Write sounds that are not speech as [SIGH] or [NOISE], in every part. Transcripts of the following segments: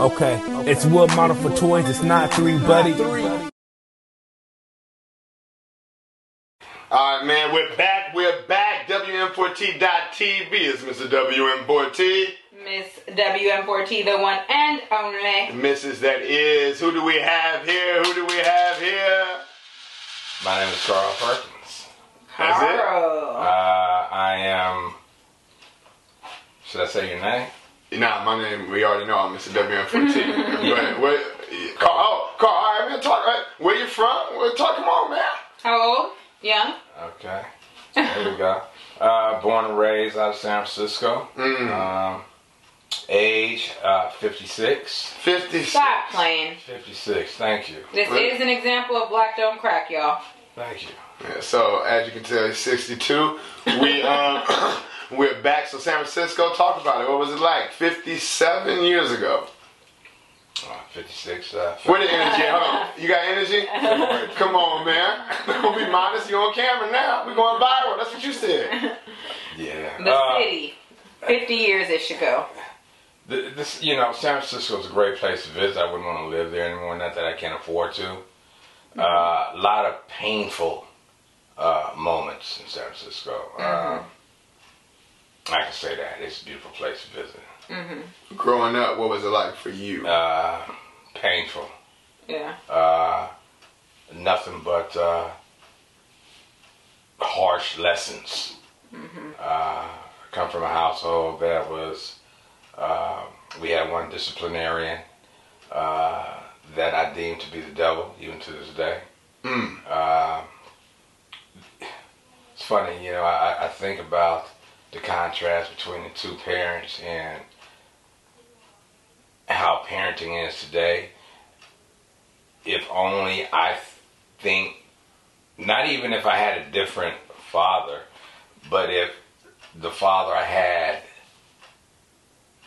Okay, it's wood model for toys. It's not three, buddy. All right, man, we're back. We're back. WM4T.TV is Mr. WM4T. Miss WM4T, the one and only. Mrs. That is. Who do we have here? Who do we have here? My name is Carl Perkins. That's it? Uh, I am. Should I say your name? Nah, my name, we already know I'm Mr. WM4T. But, wait, Carl, oh, Carl, all right, man, talk, right, where you from? Well, talk, come on, man. How old? Young? Okay. There we go. Uh, born and raised out of San Francisco. Um, age uh, 56. 50. Stop playing. 56. Thank you. This What? is an example of black don't crack, y'all. Thank you. Yeah, so, as you can tell, he's 62. We, [LAUGHS] um, we're back. So, San Francisco, talk about it. What was it like 57 years ago? Uh, 56. Uh, Where the energy? Hold on. You got energy? [LAUGHS] Come on, man. [LAUGHS] Don't be modest. You're on camera now. We're going viral. That's what you said. [LAUGHS] yeah. The Uh, city. 50 years ish ago. th- this, you know, San Francisco is a great place to visit. I wouldn't want to live there anymore. Not that I can't afford to. Uh, a lot of painful uh, moments in San Francisco. Uh, I can say that it's a beautiful place to visit. Growing up, what was it like for you? Uh, painful. Yeah. Uh, nothing but uh, harsh lessons. Uh, come from a household that was, uh, we had one disciplinarian uh, that I deemed to be the devil, even to this day. Mm. Uh, it's funny, you know, I, I think about the contrast between the two parents and how parenting is today. If only I think, not even if I had a different father, but if the father I had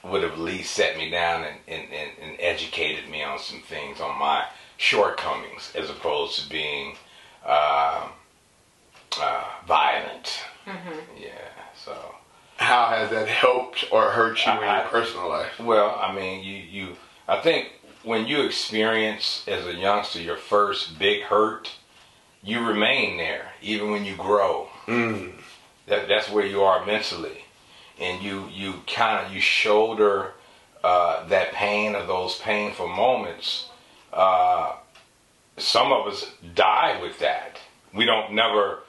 would have at least set me down and, and, and, and educated me on some things, on my shortcomings, as opposed to being uh, uh, violent. Yeah, so. How has that helped or hurt you in I- your personal life? Well, I mean, you, you, I think when you experience as a youngster your first big hurt, you remain there even when you grow. Mm. That, that's where you are mentally, and you, you kind of you shoulder uh, that pain of those painful moments. Uh, some of us die with that. We don't never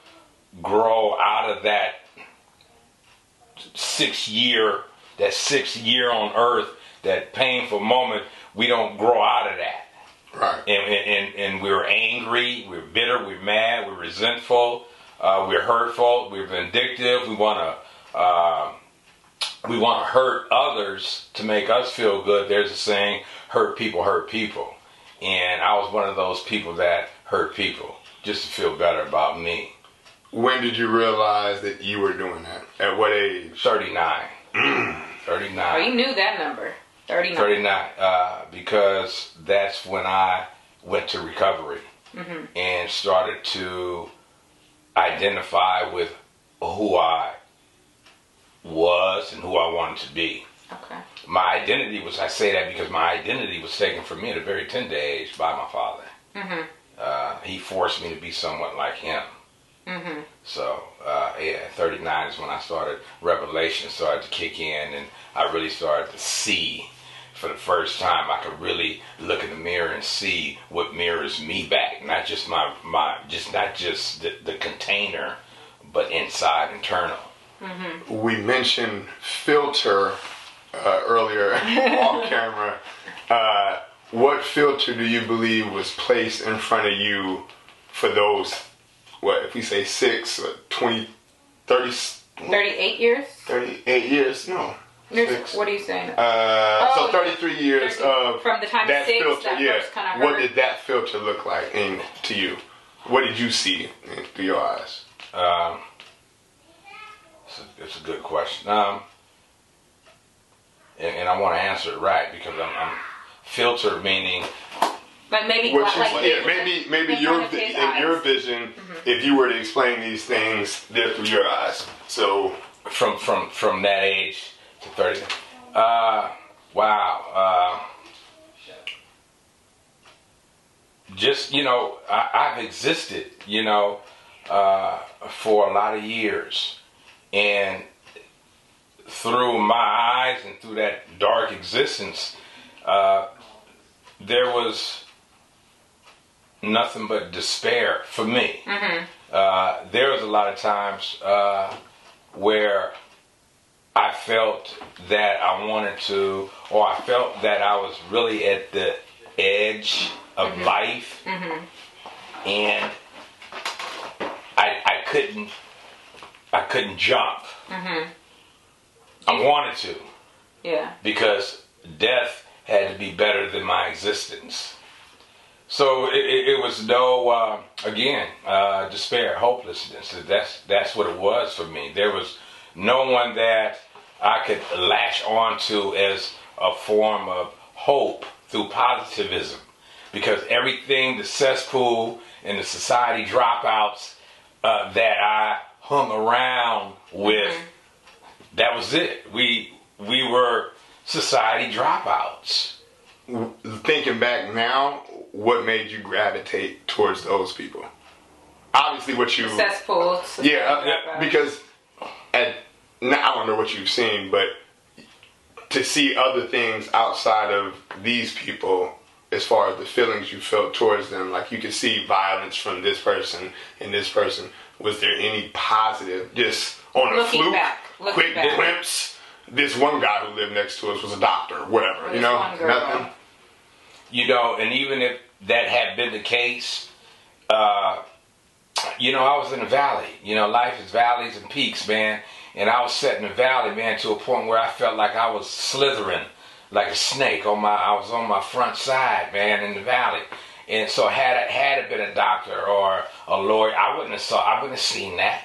grow out of that six year, that six year on earth, that painful moment, we don't grow out of that. Right. And, and, and we're angry, we're bitter, we're mad, we're resentful, uh, we're hurtful, we're vindictive, we want to uh, we want to hurt others to make us feel good. There's a saying, hurt people hurt people. And I was one of those people that hurt people just to feel better about me. When did you realize that you were doing that? At what age? 39. [CLEARS THROAT] 39. Oh, you knew that number. 39. 39 uh, because that's when I went to recovery and started to identify with who I was and who I wanted to be. Okay. My identity was, I say that because my identity was taken from me at a very tender age by my father. Uh, he forced me to be somewhat like him. So, uh, yeah, 39 is when I started, revelation started to kick in, and I really started to see for the first time. I could really look in the mirror and see what mirrors me back, not just my, my just not just the, the container, but inside, internal. We mentioned filter uh, earlier [LAUGHS] off camera. Uh, what filter do you believe was placed in front of you for those, what, if we say six, or 20, 30, 38 years? 38 years? No. Six. What are you saying? Uh, Oh, so 33 years 30 of from the time that six, filter. that yeah. first kinda what did that filter look like in, to you? What did you see in, through your eyes? Um, it's, a, it's a good question. Um, and, and I want to answer it right because I'm, I'm filter meaning Like maybe What you, like yeah, maybe maybe in your front of vi- his in your vision, if you were to explain these things, they're through your eyes. So from from from that age to 30 uh wow uh just you know, I, I've existed, you know, uh, for a lot of years, and through my eyes and through that dark existence, uh, there was nothing but despair for me. Uh, there was a lot of times uh, where I felt that I wanted to, or I felt that I was really at the edge of life, and I, I couldn't, I couldn't jump. I wanted to Yeah. because death had to be better than my existence. So it, it, it was no, uh, again, uh, despair, hopelessness. That's that's what it was for me. There was no one that I could latch onto as a form of hope through positivism, because everything, the cesspool and the society dropouts uh, that I hung around with that was it. We we were society dropouts. Thinking back now, what made you gravitate towards those people? Obviously, what you Cesspools. yeah, uh, because at now, I don't know what you've seen, but to see other things outside of these people, as far as the feelings you felt towards them, like you could see violence from this person and this person. Was there any positive, just on a Looking fluke, back, quick back. glimpse? This one guy who lived next to us was a doctor, whatever, you know, nothing. You know, and even if that had been the case, uh, you know, I was in the valley. You know, life is valleys and peaks, man. And I was set in the valley, man, to a point where I felt like I was slithering like a snake on my. I was on my front side, man, in the valley. And so had it had it been a doctor or a lawyer, I wouldn't have saw. I wouldn't have seen that.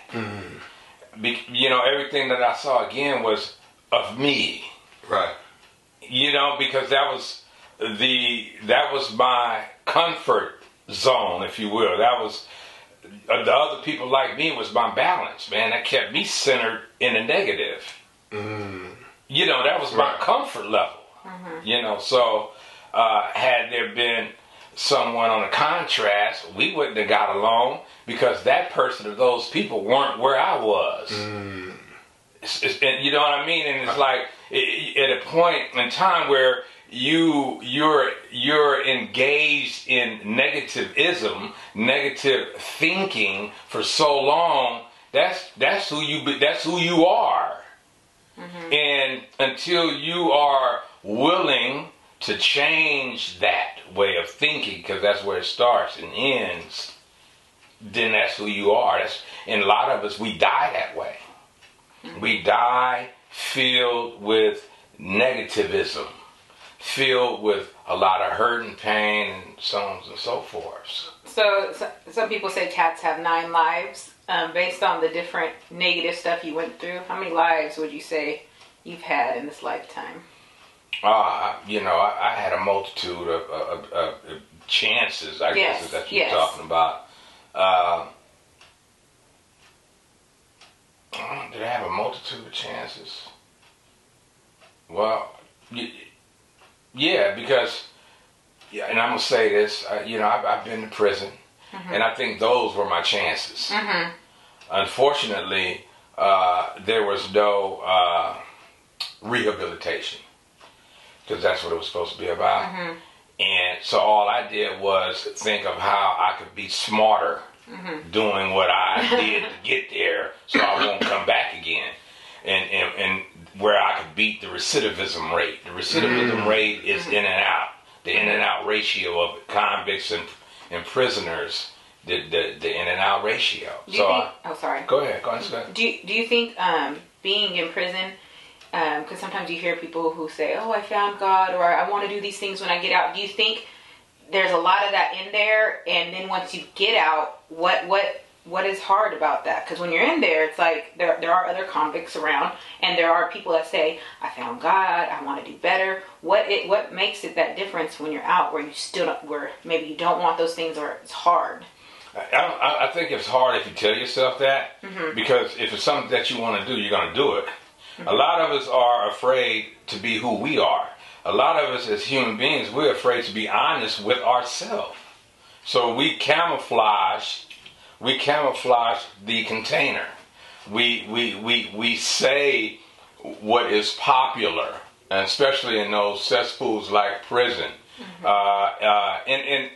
Be, you know, everything that I saw again was of me Right. you know because that was the that was my comfort zone if you will. That was uh, the other people like me was my balance man. That kept me centered in the negative. You know that was my Right. comfort level. You know so uh, had there been someone on a contrast we wouldn't have got along because that person or those people weren't where i was. It's, it's, and you know what I mean? And it's like i- i- at a point in time where you you're you're engaged in negativism, negative thinking for so long. That's that's who you be, that's who you are. Mm-hmm. And until you are willing to change that way of thinking, because that's where it starts and ends, then that's who you are. That's and a lot of us we die that way. Mm-hmm. We die filled with negativism, filled with a lot of hurt and pain and so on and so forth. So, so some people say cats have nine lives um, based on the different negative stuff you went through. How many lives would you say you've had in this lifetime? Ah, you know, I, I had a multitude of, of, of, of chances. I Yes, guess is that you're yes. talking about. Uh, uh, did I have a multitude of chances? Well, yeah, because yeah, and I'm gonna say this. Uh, you know, I've, I've been to prison, and I think those were my chances. Unfortunately, uh, there was no uh, rehabilitation because that's what it was supposed to be about. And so all I did was think of how I could be smarter doing what I did to get there, so I won't come back again. And, and and where I could beat the recidivism rate. The recidivism rate is in and out. The in and out ratio of convicts and and prisoners. The the, the in and out ratio. Do So think? I, oh, sorry. go ahead. Go ahead. Do you, do you think um, being in prison? Because sometimes you hear people who say, "Oh, I found God," or "I want to do these things when I get out." Do you think there's a lot of that in there? And then once you get out, what what what is hard about that? Because when you're in there, it's like there there are other convicts around, and there are people that say, "I found God. I want to do better." What it what makes it that difference when you're out, where you still don't, where maybe you don't want those things, or it's hard. I, I, I think it's hard if you tell yourself that mm-hmm. because if it's something that you want to do, you're going to do it. A mm-hmm. lot of us are afraid to be who we are. A lot of us as human beings, we're afraid to be honest with ourselves. So we camouflage, we camouflage the container. We we we we say what is popular, and especially in those cesspools like prison. Uh, uh, in, in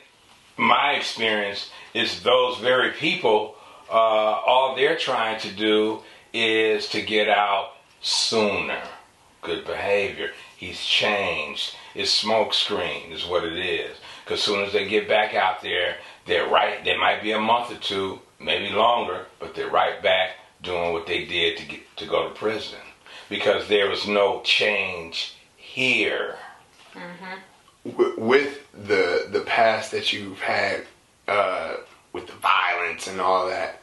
my experience, is those very people. Uh, all they're trying to do is to get out sooner. Good behavior. He's changed. It's smoke screen is what it is. Because soon as they get back out there, they're right. They might be a month or two, maybe longer, but they're right back doing what they did to get to go to prison. Because there was no change here. w- with the the past that you've had uh, with the violence and all that,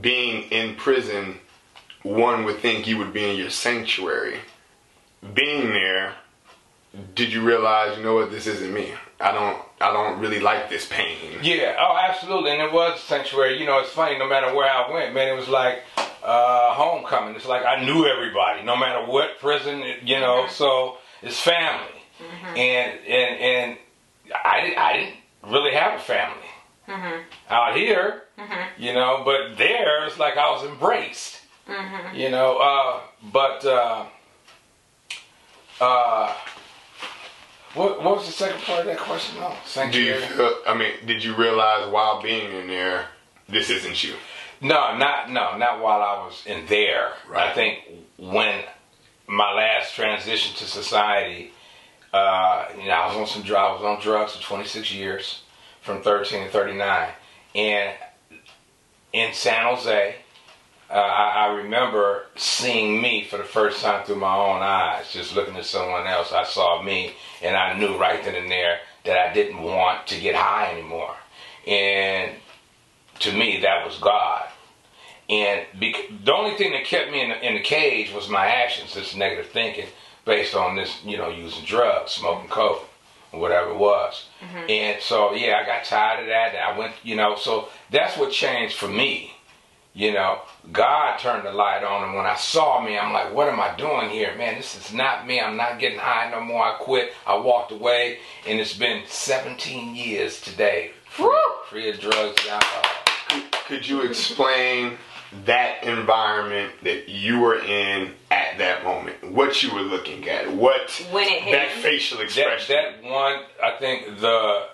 being in prison, one would think you would be in your sanctuary. Being there, did you realize, you know what, this isn't me. I don't, I don't really like this pain. Yeah, oh, absolutely. And it was sanctuary. You know, it's funny, no matter where I went, man, it was like uh, homecoming. It's like I knew everybody, no matter what prison, you know, so it's family. And, and, and I, didn't- I didn't really have a family out here, you know, but there it's like I was embraced, you know, uh, but, uh, uh, what, what was the second part of that question? No, Do you feel? I mean, did you realize while being in there, this isn't you? No, not no, not while I was in there. Right. I think when my last transition to society, uh, you know, I was on some drugs. I was on drugs for 26 years, from 13 to 39, and in San Jose, uh, I, I remember seeing me for the first time through my own eyes, just looking at someone else. I saw me, and I knew right then and there that I didn't want to get high anymore. And to me, that was God. And bec- the only thing that kept me in the, in the cage was my actions, this negative thinking based on this, you know, using drugs, smoking coke, or whatever it was. And so, yeah, I got tired of that. I went, you know, so that's what changed for me. You know, God turned the light on, and when I saw me, I'm like, what am I doing here? Man, this is not me. I'm not getting high no more. I quit. I walked away, and it's been 17 years today. Free, free of drugs and alcohol. Could you explain that environment that you were in at that moment? What you were looking at? What When it that you? facial that, expression? that one i think the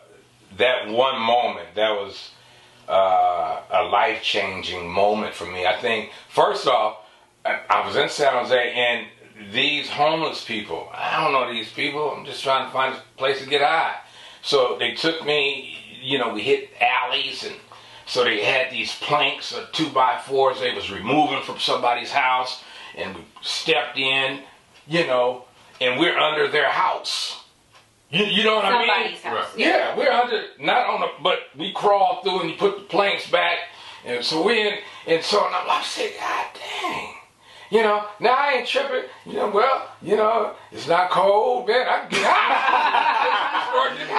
that one moment that was uh, a life-changing moment for me. I think first off I, was in san jose and these homeless people i don't know these people i'm just trying to find a place to get high. So they took me you know we hit alleys and so they had these planks or two by fours they was removing from somebody's house and we stepped in you know and we're under their house you, you know what I mean? Somebody's house. Right. Yeah, we're under not on the but we crawl through and you put the planks back and so we in and so and I'm like saying, God dang. You know, now I ain't tripping. You know, well, you know, it's not cold, man. I can get high. Start getting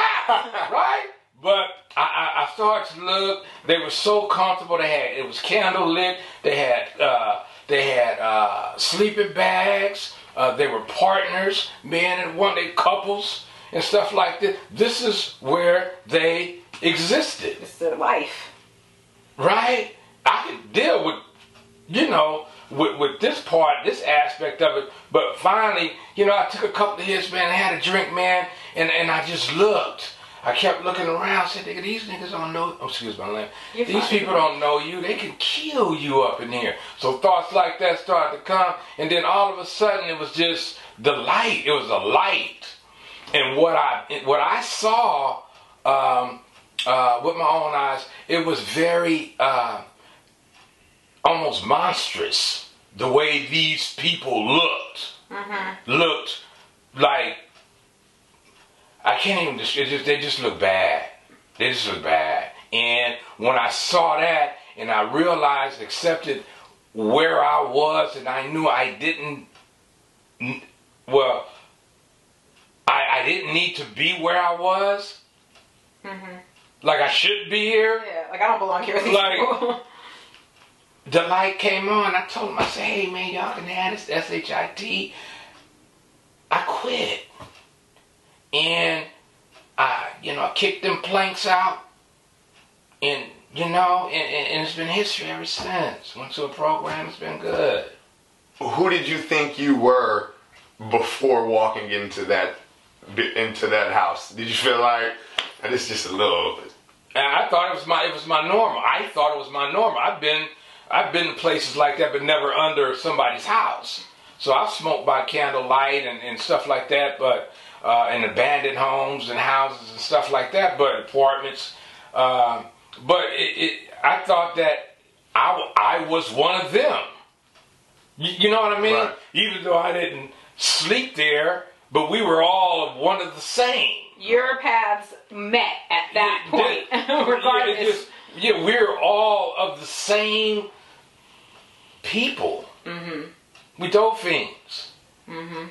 right? But I, I, I started to look. They were so comfortable. They had it was candle lit. They had uh, they had uh, sleeping bags. Uh, they were partners, man and one. They couples and stuff like this. This is where they existed It's the life. right? I could deal with, you know, with, with this part, this aspect of it. But finally, you know, I took a couple of hits, man. I had a drink, man, and, and I just looked. I kept looking around. Said, "Nigga, these niggas don't know." Oh, excuse my language. These fine. people don't know you. They can kill you up in here. So thoughts like that started to come, and then all of a sudden, it was just the light. It was a light, and what I what I saw um, uh, with my own eyes, it was very uh, almost monstrous the way these people looked. Looked like I can't even. Just, they just look bad. They just look bad. And when I saw that, and I realized, accepted where I was, and I knew I didn't. Well, I, I didn't need to be where I was. Mm-hmm. Like I should be here. Yeah, like I don't belong here with Like- [LAUGHS] the light came on. I told him, I said, hey man, y'all can have this shit." I quit. And I, you know, I kicked them planks out and you know, and, and, and it's been history ever since. Went to a program, it's been good. Who did you think you were before walking into that into that house? Did you feel like "Ah, this is just a little? And I thought it was my it was my normal. I thought it was my normal. I've been I've been to places like that, but never under somebody's house. So I've smoked by candlelight and, and stuff like that, but uh, in abandoned homes and houses and stuff like that, but apartments. Um, but it, it, I thought that I, I was one of them. You, you know what I mean? Right. Even though I didn't sleep there, but we were all one of the same. Your paths met at that Yeah, point, [LAUGHS] yeah, regardless. it just- Yeah, we're all of the same people. Mm-hmm. We dolphins. Mm-hmm.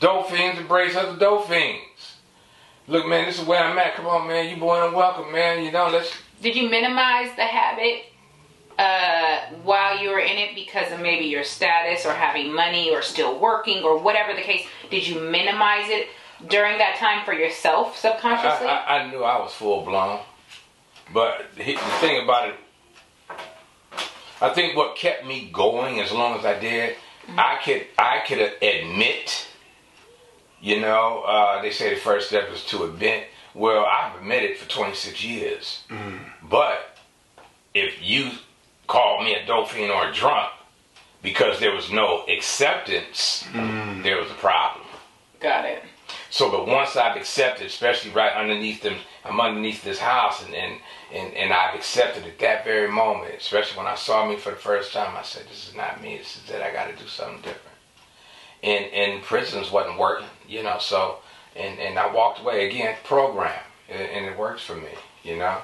Dolphins embrace other dolphins. Look, man, this is where I'm at. Come on, man. You boy, I'm welcome, man. You know, let's. Did you minimize the habit uh, while you were in it because of maybe your status or having money or still working or whatever the case? Did you minimize it during that time for yourself subconsciously? I, I knew I was full blown, but the the thing about it, I think what kept me going as long as I did, I could I could admit, you know, uh, they say the first step is to admit. Well, I've admitted for 26 years, but if you call me a dolphin or a drunk because there was no acceptance, mm. there was a problem. Got it. So, but once I've accepted, especially right underneath them, I'm underneath this house, and and, and and I've accepted at that very moment, especially when I saw me for the first time, I said, "This is not me. This is that I got to do something different." And and prisons wasn't working, you know. So, and and I walked away again, program, and, and it works for me, you know.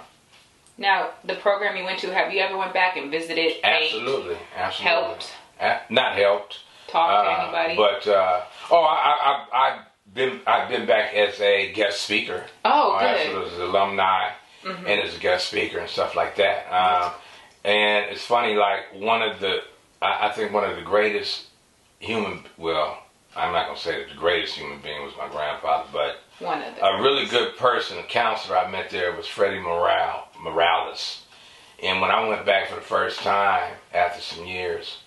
Now, the program you went to, have you ever went back and visited? Absolutely, absolutely. Helped? A- not helped. Talked to Uh, anybody? But uh, oh, I, I, I, I've been I've been back as a guest speaker. Oh, Uh, good. as an alumni and as a guest speaker and stuff like that. Um, and it's funny, like one of the I, I think one of the greatest human well, I'm not gonna say that the greatest human being was my grandfather, but One of a really good person, a counselor I met there was Freddie Morale, Morales. And when I went back for the first time after some years,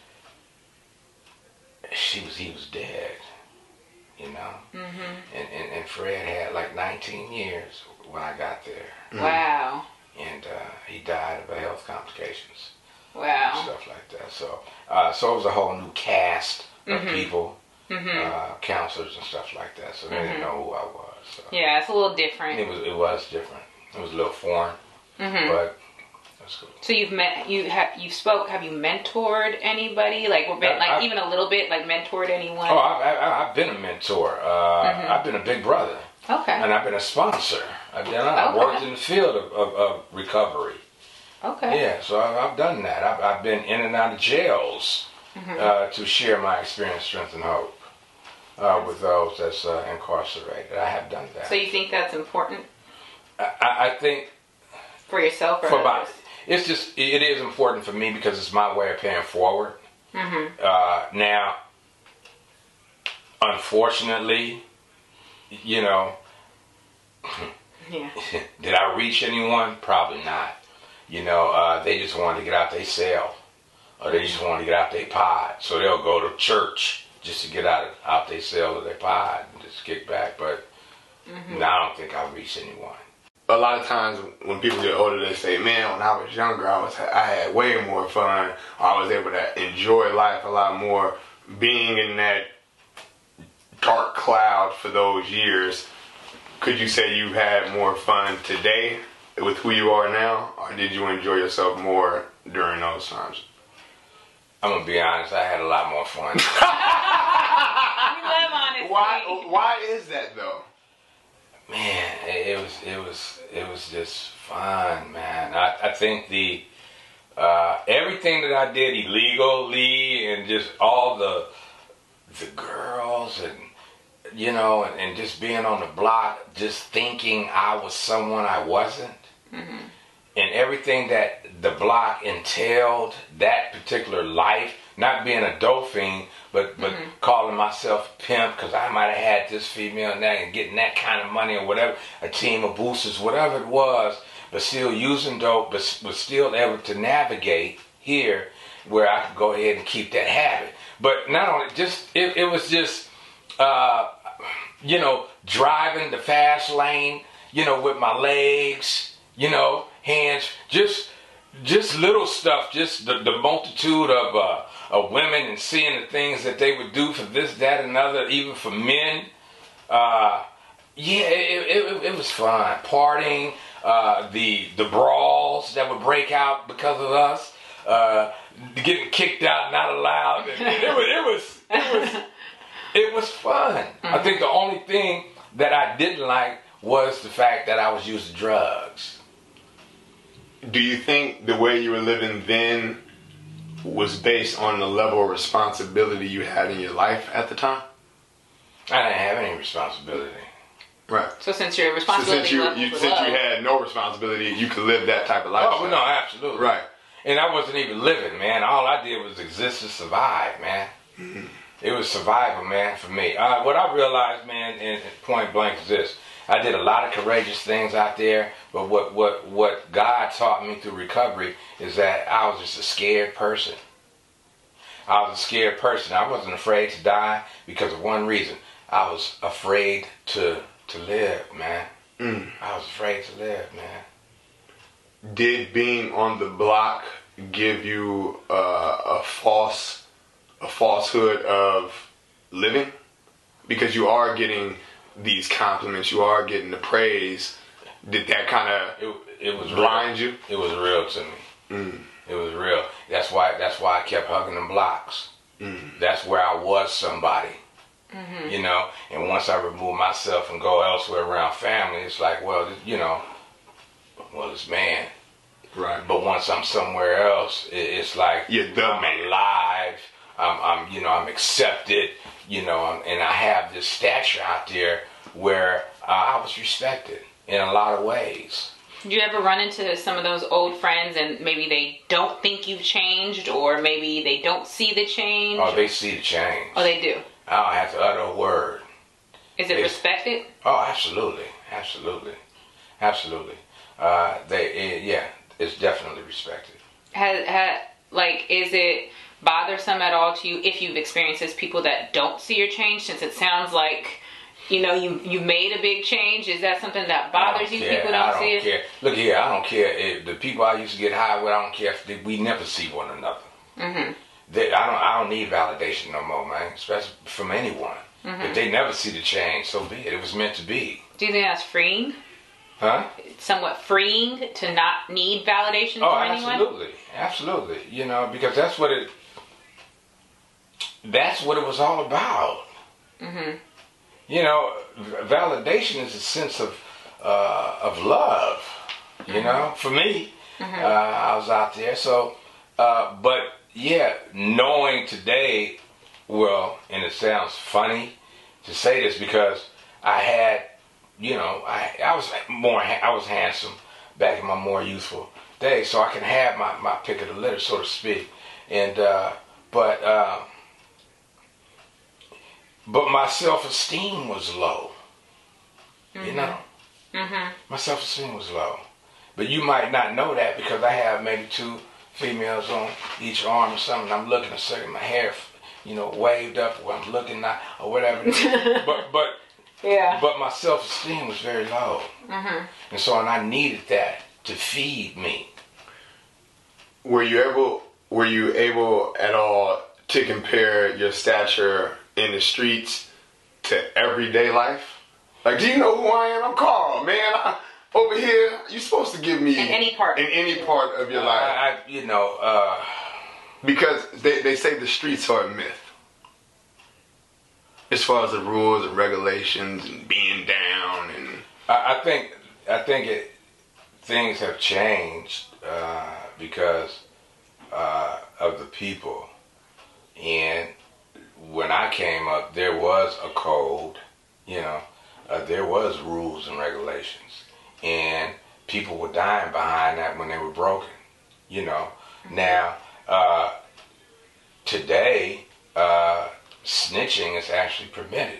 she was he was dead, you know. Mm-hmm. And, and and Fred had like 19 years when I got there, Wow. and uh, he died of health complications and Wow. stuff like that. So uh, so it was a whole new cast of people, uh, counselors and stuff like that. So they didn't know who I was. So. Yeah, it's a little different. It was it was different. It was a little foreign, Mm-hmm. but that's cool. So you've met you have you spoke. Have you mentored anybody? Like or been I- like I- even a little bit like mentored anyone? Oh, I, I, I've been a mentor. Uh, I've been a big brother, okay. and I've been a sponsor. I've done. I've Okay. worked in the field of, of, of recovery. Okay. Yeah, so I've, I've done that. I've, I've been in and out of jails uh, to share my experience, strength, and hope uh, with those that's uh, incarcerated. I have done that. So you think that's important I, I I think for yourself or for others? it's just it is important for me because it's my way of paying forward. Mm-hmm. Uh, now, unfortunately, you know, Yeah. [LAUGHS] did I reach anyone? Probably not. You know, uh, they just wanted to get out their cell, or they just wanted to get out their pod, so they'll go to church just to get out of, out their cell or their pod and just kick back. But no, I don't think I reached anyone. A lot of times when people get older, they say, "Man, when I was younger, I was I had way more fun. I was able to enjoy life a lot more. Being in that dark cloud for those years, could you say you had more fun today with who you are now, or did you enjoy yourself more during those times?" I'm gonna be honest. I had a lot more fun. [LAUGHS] We love honesty. Why? Why is that though? Man, it, was it was it was just fun, man. I, I think the uh, everything that I did illegally and just all the the girls and you know and, and just being on the block, just thinking I was someone I wasn't, and everything that the block entailed, that particular life, not being a dolphin, but but calling myself pimp because I might have had this female and that and getting that kind of money or whatever, a team of boosters, whatever it was. but still using dope, but was still able to navigate here where I could go ahead and keep that habit. But not only just it, it was just uh, you know driving the fast lane, you know with my legs, you know hands, just just little stuff, just the, the multitude of uh, of women and seeing the things that they would do for this, that, and other, even for men. Uh, yeah, it, it, it, was fun. Partying, uh, the the brawls that would break out because of us, uh, getting kicked out, not allowed. It, was, it was it was it was fun. Mm-hmm. I think the only thing that I didn't like was the fact that I was using drugs. Do you think the way you were living then was based on the level of responsibility you had in your life at the time? I didn't have any responsibility. Right. So since your responsibility so since you, you since you had no responsibility, you could live that type of life. Oh no, absolutely. Right. And I wasn't even living, man. All I did was exist to survive, man. Mm-hmm. It was survival, man, for me. Uh, what I realized, man, in, in point blank is this: I did a lot of courageous things out there, but what what what God taught me through recovery is that I was just a scared person. I was a scared person. I wasn't afraid to die because of one reason. I was afraid to to live, man. Mm. I was afraid to live, man. Did being on the block give you uh, a false a falsehood of living? Because you are getting these compliments, you are getting the praise. Did that kind of it, it was blind real. you? It was real to me. Mm. It was real. That's why. That's why I kept hugging them blocks. Mm. That's where I was somebody. Mm-hmm. You know, and once I remove myself and go elsewhere around family, it's like, well, you know, well, it's man. Right. But once I'm somewhere else, it's like You're the I'm man. alive. I'm, I'm, you know, I'm accepted. You know, and I have this stature out there where uh, I was respected in a lot of ways. Do you ever run into some of those old friends and maybe they don't think you've changed or maybe they don't see the change? Oh, they see the change. Oh, they do. I don't have to utter a word. Is it it's, respected? Oh, absolutely, absolutely, absolutely. Uh, they, it, yeah, it's definitely respected. Has, has, like, is it bothersome at all to you if you've experienced this people that don't see your change? Since it sounds like you know you you made a big change. Is that something that bothers you? Care. People don't, don't see care. it. Look here, I don't care if the people I used to get high with. I don't care if we never see one another. Mm-hmm. They, I don't. I don't need validation no more, man. Especially from anyone. Mm-hmm. If they never see the change, so be it. It was meant to be. Do you think that's freeing? Huh? somewhat freeing to not need validation oh, from anyone. Oh, absolutely, absolutely. You know, because that's what it. That's what it was all about. Mm-hmm. You know, validation is a sense of uh, of love. You mm-hmm. know, for me, mm-hmm. uh, I was out there. So, uh, but yeah, knowing today, well, and it sounds funny to say this because I had, you know, I I was more I was handsome back in my more youthful days, so I can have my my pick of the litter, so to speak. And uh, but uh, but my self esteem was low. Mm-hmm. You know, mm-hmm. my self esteem was low. But you might not know that because I have maybe two females on each arm or something. I'm looking a second, my hair, you know, waved up, or I'm looking not, or whatever. [LAUGHS] but but yeah. But my self esteem was very low, mm-hmm. and so and I needed that to feed me. Were you able? Were you able at all to compare your stature in the streets to everyday life? Like, do you know who I am? I'm Carl, man. I, over here, you're supposed to give me in any part in any part of your uh, life. I, you know, uh, because they, they say the streets are a myth. As far as the rules and regulations and being down and I, I think I think it things have changed uh, because uh, of the people and when I came up, there was a code, you know, uh, there was rules and regulations, and people were dying behind that when they were broken, you know. Now, uh, today, uh, snitching is actually permitted.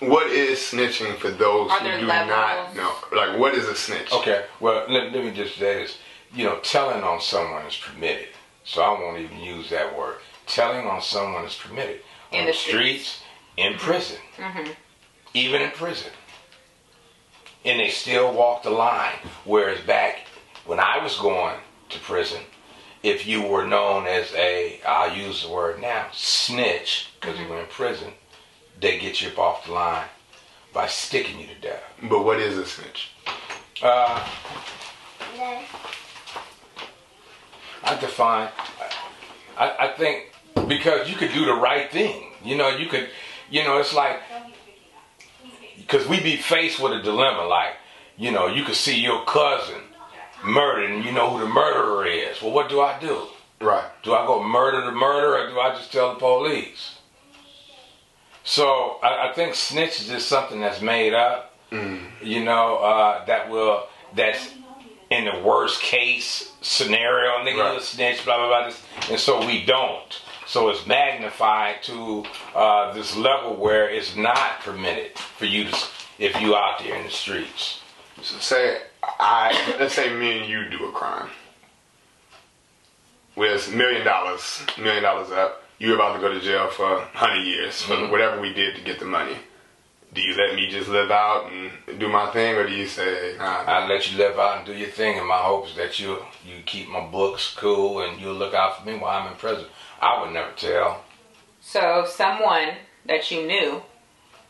what is snitching for those Are who do levels? not know? Like, what is a snitch? Okay, well, let, let me just say this. You know, telling on someone is permitted. So I won't even use that word. Telling on someone is permitted. In on the the streets. streets, in mm-hmm. prison. Mm-hmm. Even in prison. And they still walk the line. Whereas back when I was going to prison, if you were known as a, I'll use the word now, snitch, because you mm-hmm. were in prison, they get you up off the line by sticking you to death. But what is a snitch? Uh, I define. I, I think because you could do the right thing. You know, you could. You know, it's like because we be faced with a dilemma. Like, you know, you could see your cousin murdered, and you know who the murderer is. Well, what do I do? Right. Do I go murder the murderer, or do I just tell the police? So I, I think snitch is just something that's made up. You know, uh, that will that's in the worst case scenario. Nigga, Right. snitch, blah blah blah. And so we don't. So it's magnified to uh, this level where it's not permitted for you to, if you out there in the streets. So say I let's say me and you do a crime. With million dollars, million dollars up, you're about to go to jail for hundred years for Mhm. whatever we did to get the money. Do you let me just live out and do my thing, or do you say, nah, I let you live out and do your thing, and my hope is that you you keep my books cool and you'll look out for me while I'm in prison. I would never tell. So someone that you knew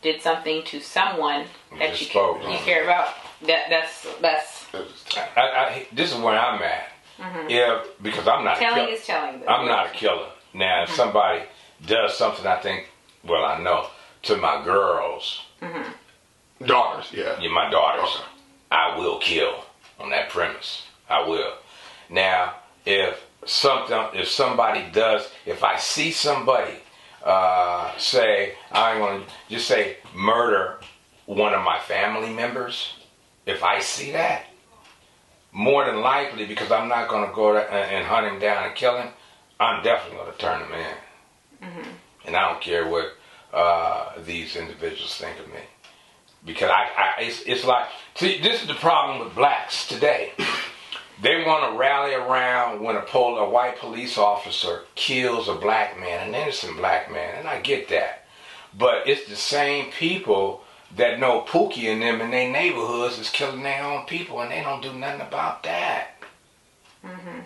did something to someone that you spoke, you care about. That that's that's that's- I, I, this is where I'm at. Mm-hmm. Yeah, because I'm not a telling kill- is telling. I'm not a killer. Now, if mm-hmm. somebody does something, I think, well, I know to my girls, mm-hmm. daughters? Yeah. yeah, my daughters, Okay. I will kill on that premise. I will. Now, if something, if somebody does, if I see somebody uh, say, I'm going to just say murder one of my family members, if I see that, more than likely, because I'm not going to go to, and, hunt him down and kill him, I'm definitely going to turn him in. And I don't care what uh, these individuals think of me. Because I, I it's, it's like see this is the problem with blacks today they want to rally around when a, pol- a white police officer kills a black man an innocent black man and i get that but it's the same people that know pookie and them in their neighborhoods is killing their own people and they don't do nothing about that Mm-hmm.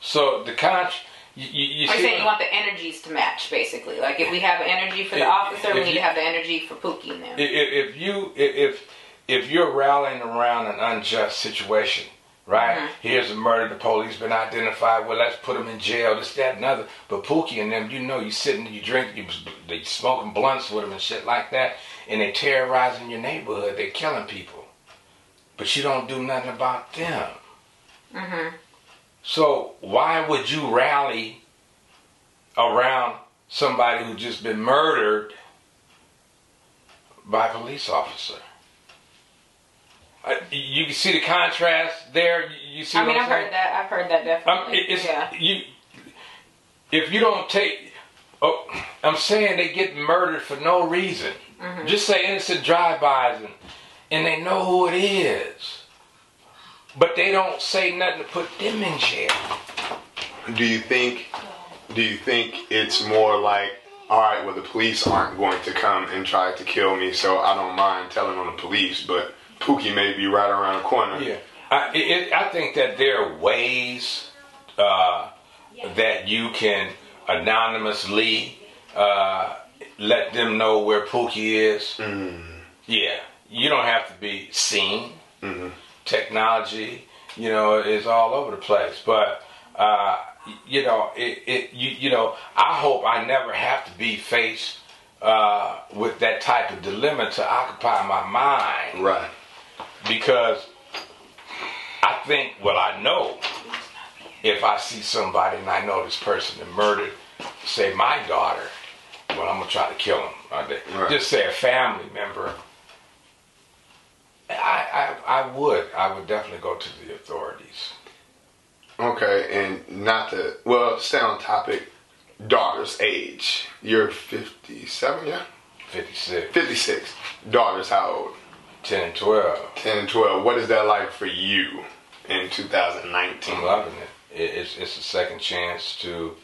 so the con you, you, you Are saying you want the energies to match, basically? Like if we have energy for the If- officer, we if need you- to have the energy for Pookie in there. if, if you if- if you're rallying around an unjust situation, right? Mhm. Here's a murder, the police been identified. Well, let's put them in jail. This, that, and other. But Pookie and them, you know, you sitting, you drink, you they smoking blunts with them and shit like that, and they terrorizing your neighborhood. They're killing people, but you don't do nothing about them. Mm-hmm. So why would you rally around somebody who just been murdered by a police officer? Uh, you can see the contrast there. You- You see I what mean, I'm I've saying? heard that. I've heard that Um, definitely. it- it's yeah. you. If you don't take, oh, I'm saying they get murdered for no reason. Mm-hmm. Just say innocent drive-bys, and, and they know who it is, but they don't say nothing to put them in jail. Do you think? Do you think it's more like, all right, well, the police aren't going to come and try to kill me, so I don't mind telling on the police, but Pookie may be right around the corner. Yeah, I, it, it- I think that there are ways uh, that you can anonymously uh, let them know where Pookie is. Yeah, you don't have to be seen. Technology, you know, is all over the place. But uh, you know, it, it you, you know, I hope I never have to be faced uh, with that type of dilemma to occupy my mind Right. Because I think, well, I know if I see somebody and I know this person that murdered, say my daughter, well, I'm gonna try to kill him. Right. Just say a family member. I, I I would I would definitely go to the authorities. Okay, and not to well, stay on topic. Daughter's age. You're 57, yeah. 56. 56. Daughters, how old? 10 and 12. 10 and 12. What is that like for you in 2019? I'm loving it. it it's, it's a second chance to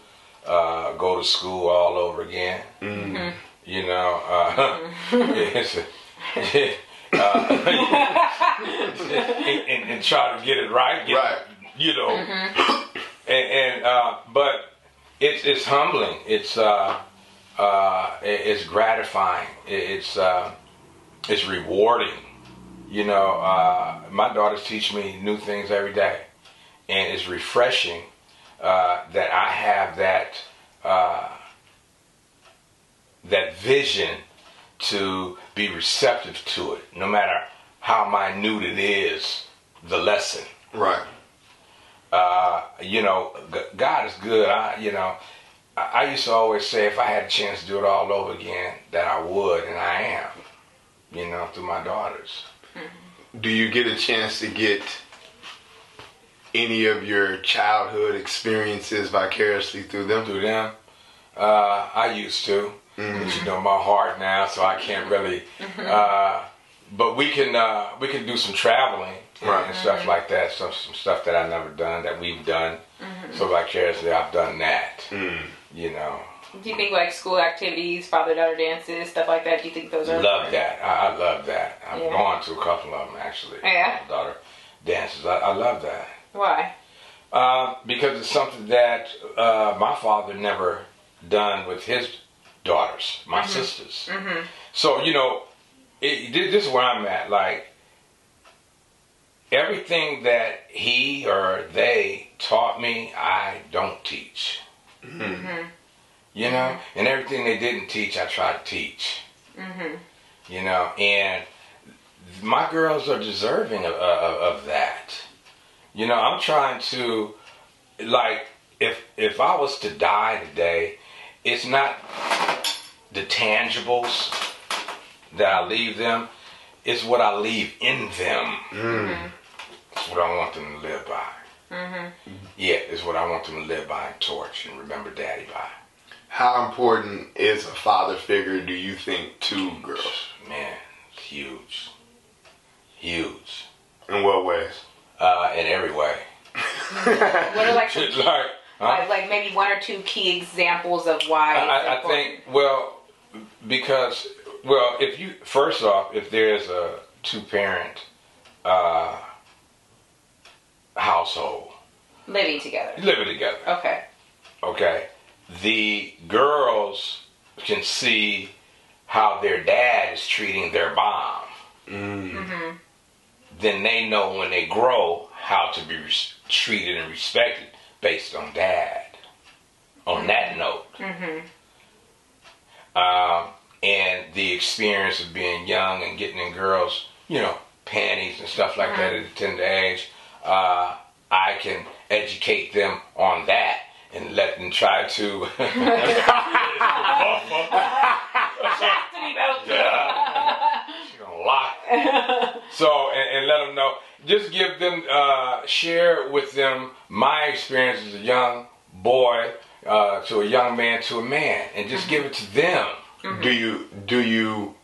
uh, go to school all over again. Mm-hmm. You know, uh, [LAUGHS] it's a, uh, [LAUGHS] and, and try to get it right. Get, Right. You know, Mm-hmm. [COUGHS] and, and uh, but it's it's humbling. It's uh, uh, it's gratifying. It's uh, it's rewarding. You know, uh, my daughters teach me new things every day, and it's refreshing uh, that I have that uh, that vision to be receptive to it, no matter how minute it is. The lesson Right. uh, you know, God is good. I, you know, I, I used to always say if I had a chance to do it all over again, that I would, and I am. You know, through my daughters. Do you get a chance to get any of your childhood experiences vicariously through them? Through them, uh, I used to. But you know my heart now, so I can't really. Uh, but we can uh, we can do some traveling and, Right. and stuff like that. Some some stuff that I've never done that we've done. So vicariously, I've done that. You know. Do you think like school activities, father daughter dances, stuff like that? Do you think those are Love that. I, I love that. I'm Yeah. gone to a couple of them actually. Yeah? Daughter dances. I, I love that Why? uh, because it's something that uh, my father never done with his daughters, my sisters. So you know, it, this this is where I'm at. Like everything that he or they taught me, I don't teach. You know, and everything they didn't teach, I try to teach. Mm-hmm. You know, and my girls are deserving of, of, of that. You know, I'm trying to, like, if if I was to die today, it's not the tangibles that I leave them. It's what I leave in them. Mm. It's what I want them to live by. Mm-hmm. Yeah, it's what I want them to live by and torch and remember Daddy by. How important is a father figure, do you think, to girls? Man, huge, huge, In what ways? uh, in every way. [LAUGHS] What are like some [LAUGHS] like, huh? like, like maybe one or two key examples of why? I, it's I, I important? think well because well if you first off if there's a two parent uh, household living together. living together Okay. okay the girls can see how their dad is treating their mom. Mm. Mm-hmm. Then they know when they grow how to be res- treated and respected based on dad. On mm-hmm. that note. Mm-hmm. Um, and the experience of being young and getting in girls, you know, panties and stuff like that uh-huh. at a tender age, uh, I can educate them on that and let them try to. [LAUGHS] [LAUGHS] Gonna lie. so and, and let them know. Just give them, uh, share with them my experience as a young boy uh, to a young man to a man, and just give it to them. Do you do you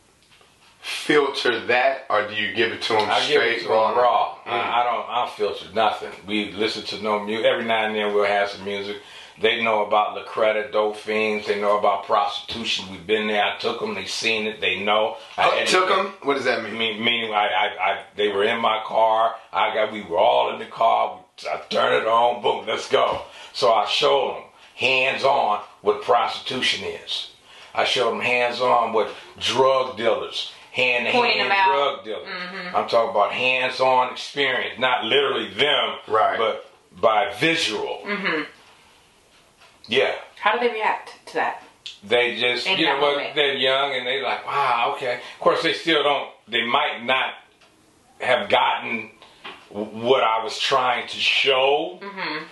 filter that, or do you give it to them I straight to them raw. I, I don't. I don't filter nothing. We listen to no music. Every now and then we'll have some music. They know about Lacreta, Dauphines. They know about prostitution. We've been there. I took them. They seen it. They know. I Oh, took them? What does that mean? Mean, meaning, I, I, I, they were in my car. I got. We were all in the car. I turned it on. Boom. Let's go. So I showed them hands on what prostitution is. I showed them hands on what drug dealers, hand to hand them out. drug dealers. Mm-hmm. I'm talking about hands on experience, not literally them, Right. but by visual. Mm-hmm. Yeah. How do they react to that? They just, In you know, well, they're young and they like, wow, okay. Of course, they still don't. They might not have gotten what I was trying to show, Mm-hmm.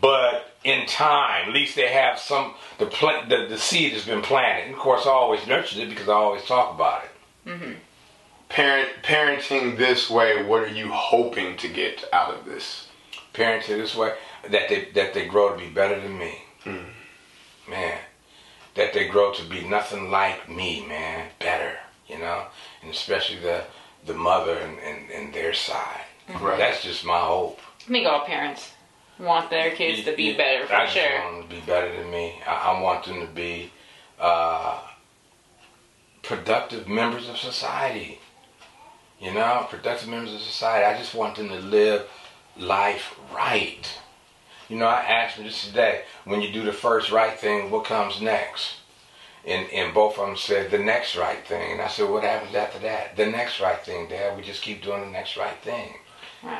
but in time, at least they have some. The plant, the, the seed has been planted. And of course, I always nurture it because I always talk about it. Parent parenting this way. What are you hoping to get out of this? Parenting this way, that they that they grow to be better than me. Hmm. Man, that they grow to be nothing like me, man, better, you know, and especially the the mother and, and, and their side. Right. That's just my hope. I think all parents want their kids to be Yeah, better for I just sure. want them to be better than me. I, I want them to be uh, productive members of society. You know, productive members of society. I just want them to live life right. You know, I asked them just today, when you do the first right thing, what comes next? And, and both of them said the next right thing. And I said, what happens after that? The next right thing, Dad. We just keep doing the next right thing.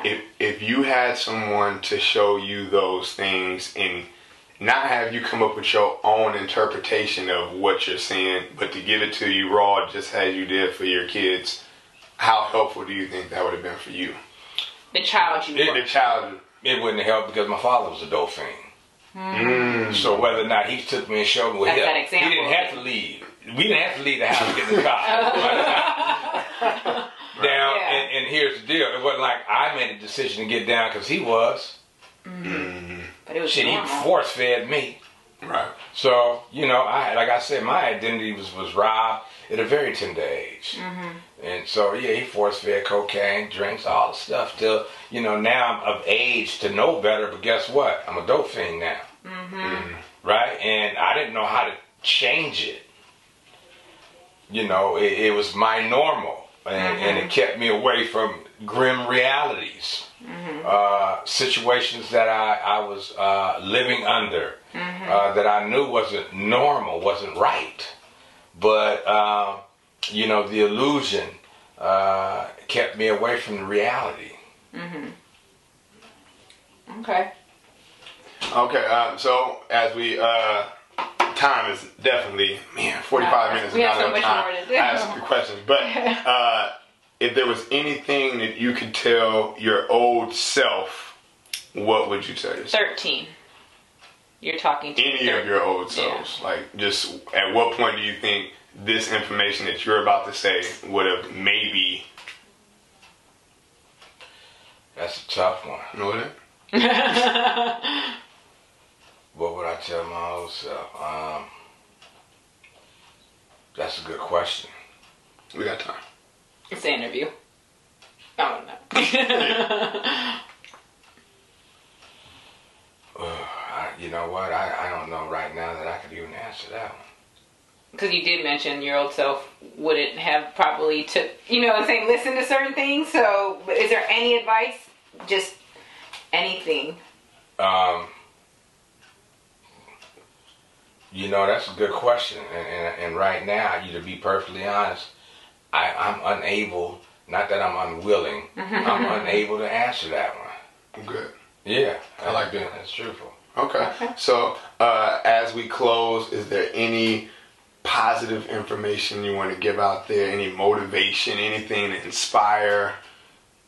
if if you had someone to show you those things and not have you come up with your own interpretation of what you're seeing, but to give it to you raw, just as you did for your kids, how helpful do you think that would have been for you? The child you were. The child, It wouldn't help because my father was a dope fiend. mm, So whether or not he took me and showed me, well, That's he, that he didn't have to leave. We didn't have to leave the house to get in the car. [LAUGHS] down, Yeah. and, and here's the deal: it wasn't like I made a decision to get down because he was. But it was Shit, he normal. force fed me. right? So you know, I like I said, my identity was was robbed at a very tender age, and so yeah, he force fed cocaine, drinks, all the stuff. Till you know, now I'm of age to know better. But guess what? I'm a dope fiend now, right? And I didn't know how to change it. You know, it, it was my normal, and, and it kept me away from grim realities uh, situations that I, I was uh, living under uh, that I knew wasn't normal, wasn't right. But, um, you know, the illusion uh, kept me away from the reality. Mhm. Okay. Okay, um, so as we uh, time is definitely man, forty five Yeah, minutes we is have not so enough much time more to do. ask the questions. But [LAUGHS] uh, if there was anything that you could tell your old self, what would you tell yourself? 13. You're talking to Any thir- of your old Yeah. selves, like just at what point do you think this information that you're about to say would have maybe? That's a tough one. You know what? [LAUGHS] What would I tell my old self? Um, that's a good question. We got time. It's an interview. Oh, [LAUGHS] no. I, you know what? I, I don't know right now that I could even answer that one. Because you did mention your old self wouldn't have probably took, you know what I'm saying, listen to certain things. So, is there any advice? Just anything. Um, you know, that's a good question. And, and, and right now, you to be perfectly honest, I, I'm unable, not that I'm unwilling, [LAUGHS] I'm unable to answer that one. Good. Yeah, I like that. That's truthful. Okay. So, uh, as we close, is there any positive information you want to give out there? Any motivation? Anything to inspire?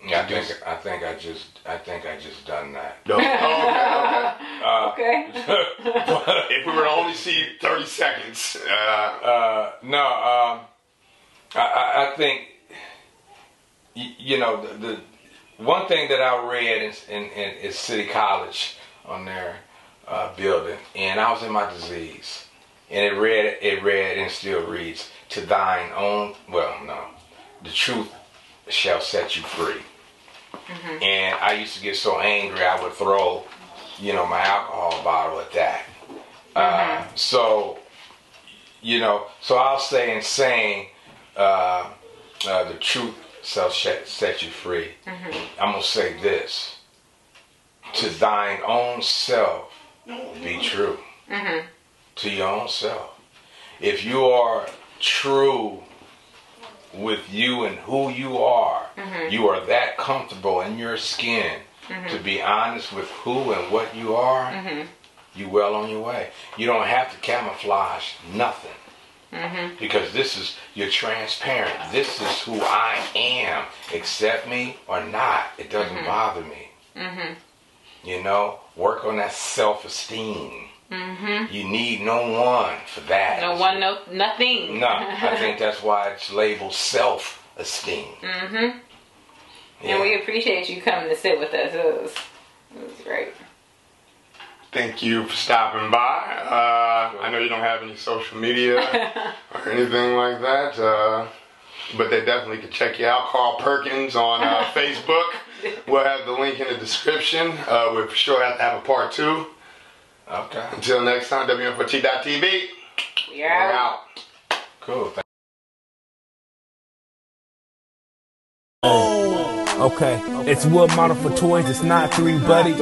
Yeah, I think I think I just I think I just done that. No. Oh, okay. Okay. [LAUGHS] Okay. [LAUGHS] If we were to only see 30 seconds, uh, Uh, no, um, I, I, I think you know the, the one thing that I read in, in, in is City College on their uh, building, and I was in my disease, and it read it read and still reads to thine own. Well, no, the truth shall set you free. And I used to get so angry, I would throw, you know, my alcohol bottle at that. Uh, so you know, so I'll say in saying uh, uh, the truth shall set set you free. I'm gonna say this: to thine own self be true. To your own self. If you are true with you and who you are, mm-hmm. you are that comfortable in your skin to mm-hmm. be honest with who and what you are. Mm-hmm. You well on your way. You don't have to camouflage nothing because this is you're transparent. This is who I am. Accept me or not, it doesn't bother me. You know, work on that self-esteem. You need no one for that. no one, no nothing. No, I [LAUGHS] think that's why it's labeled self-esteem. Mm-hmm. Yeah. And we appreciate you coming to sit with us. It was, it was great. thank you for stopping by. Uh, I know you don't have any social media [LAUGHS] or anything like that, uh, but they definitely can check you out. Carl Perkins on uh, [LAUGHS] Facebook. We'll have the link in the description. Uh, we'll for sure have to have a part two. Okay. Until next time, WM4T.TV. We're We're out. out. Cool. Thank- oh, Okay, it's wood model for toys. It's not three, buddy.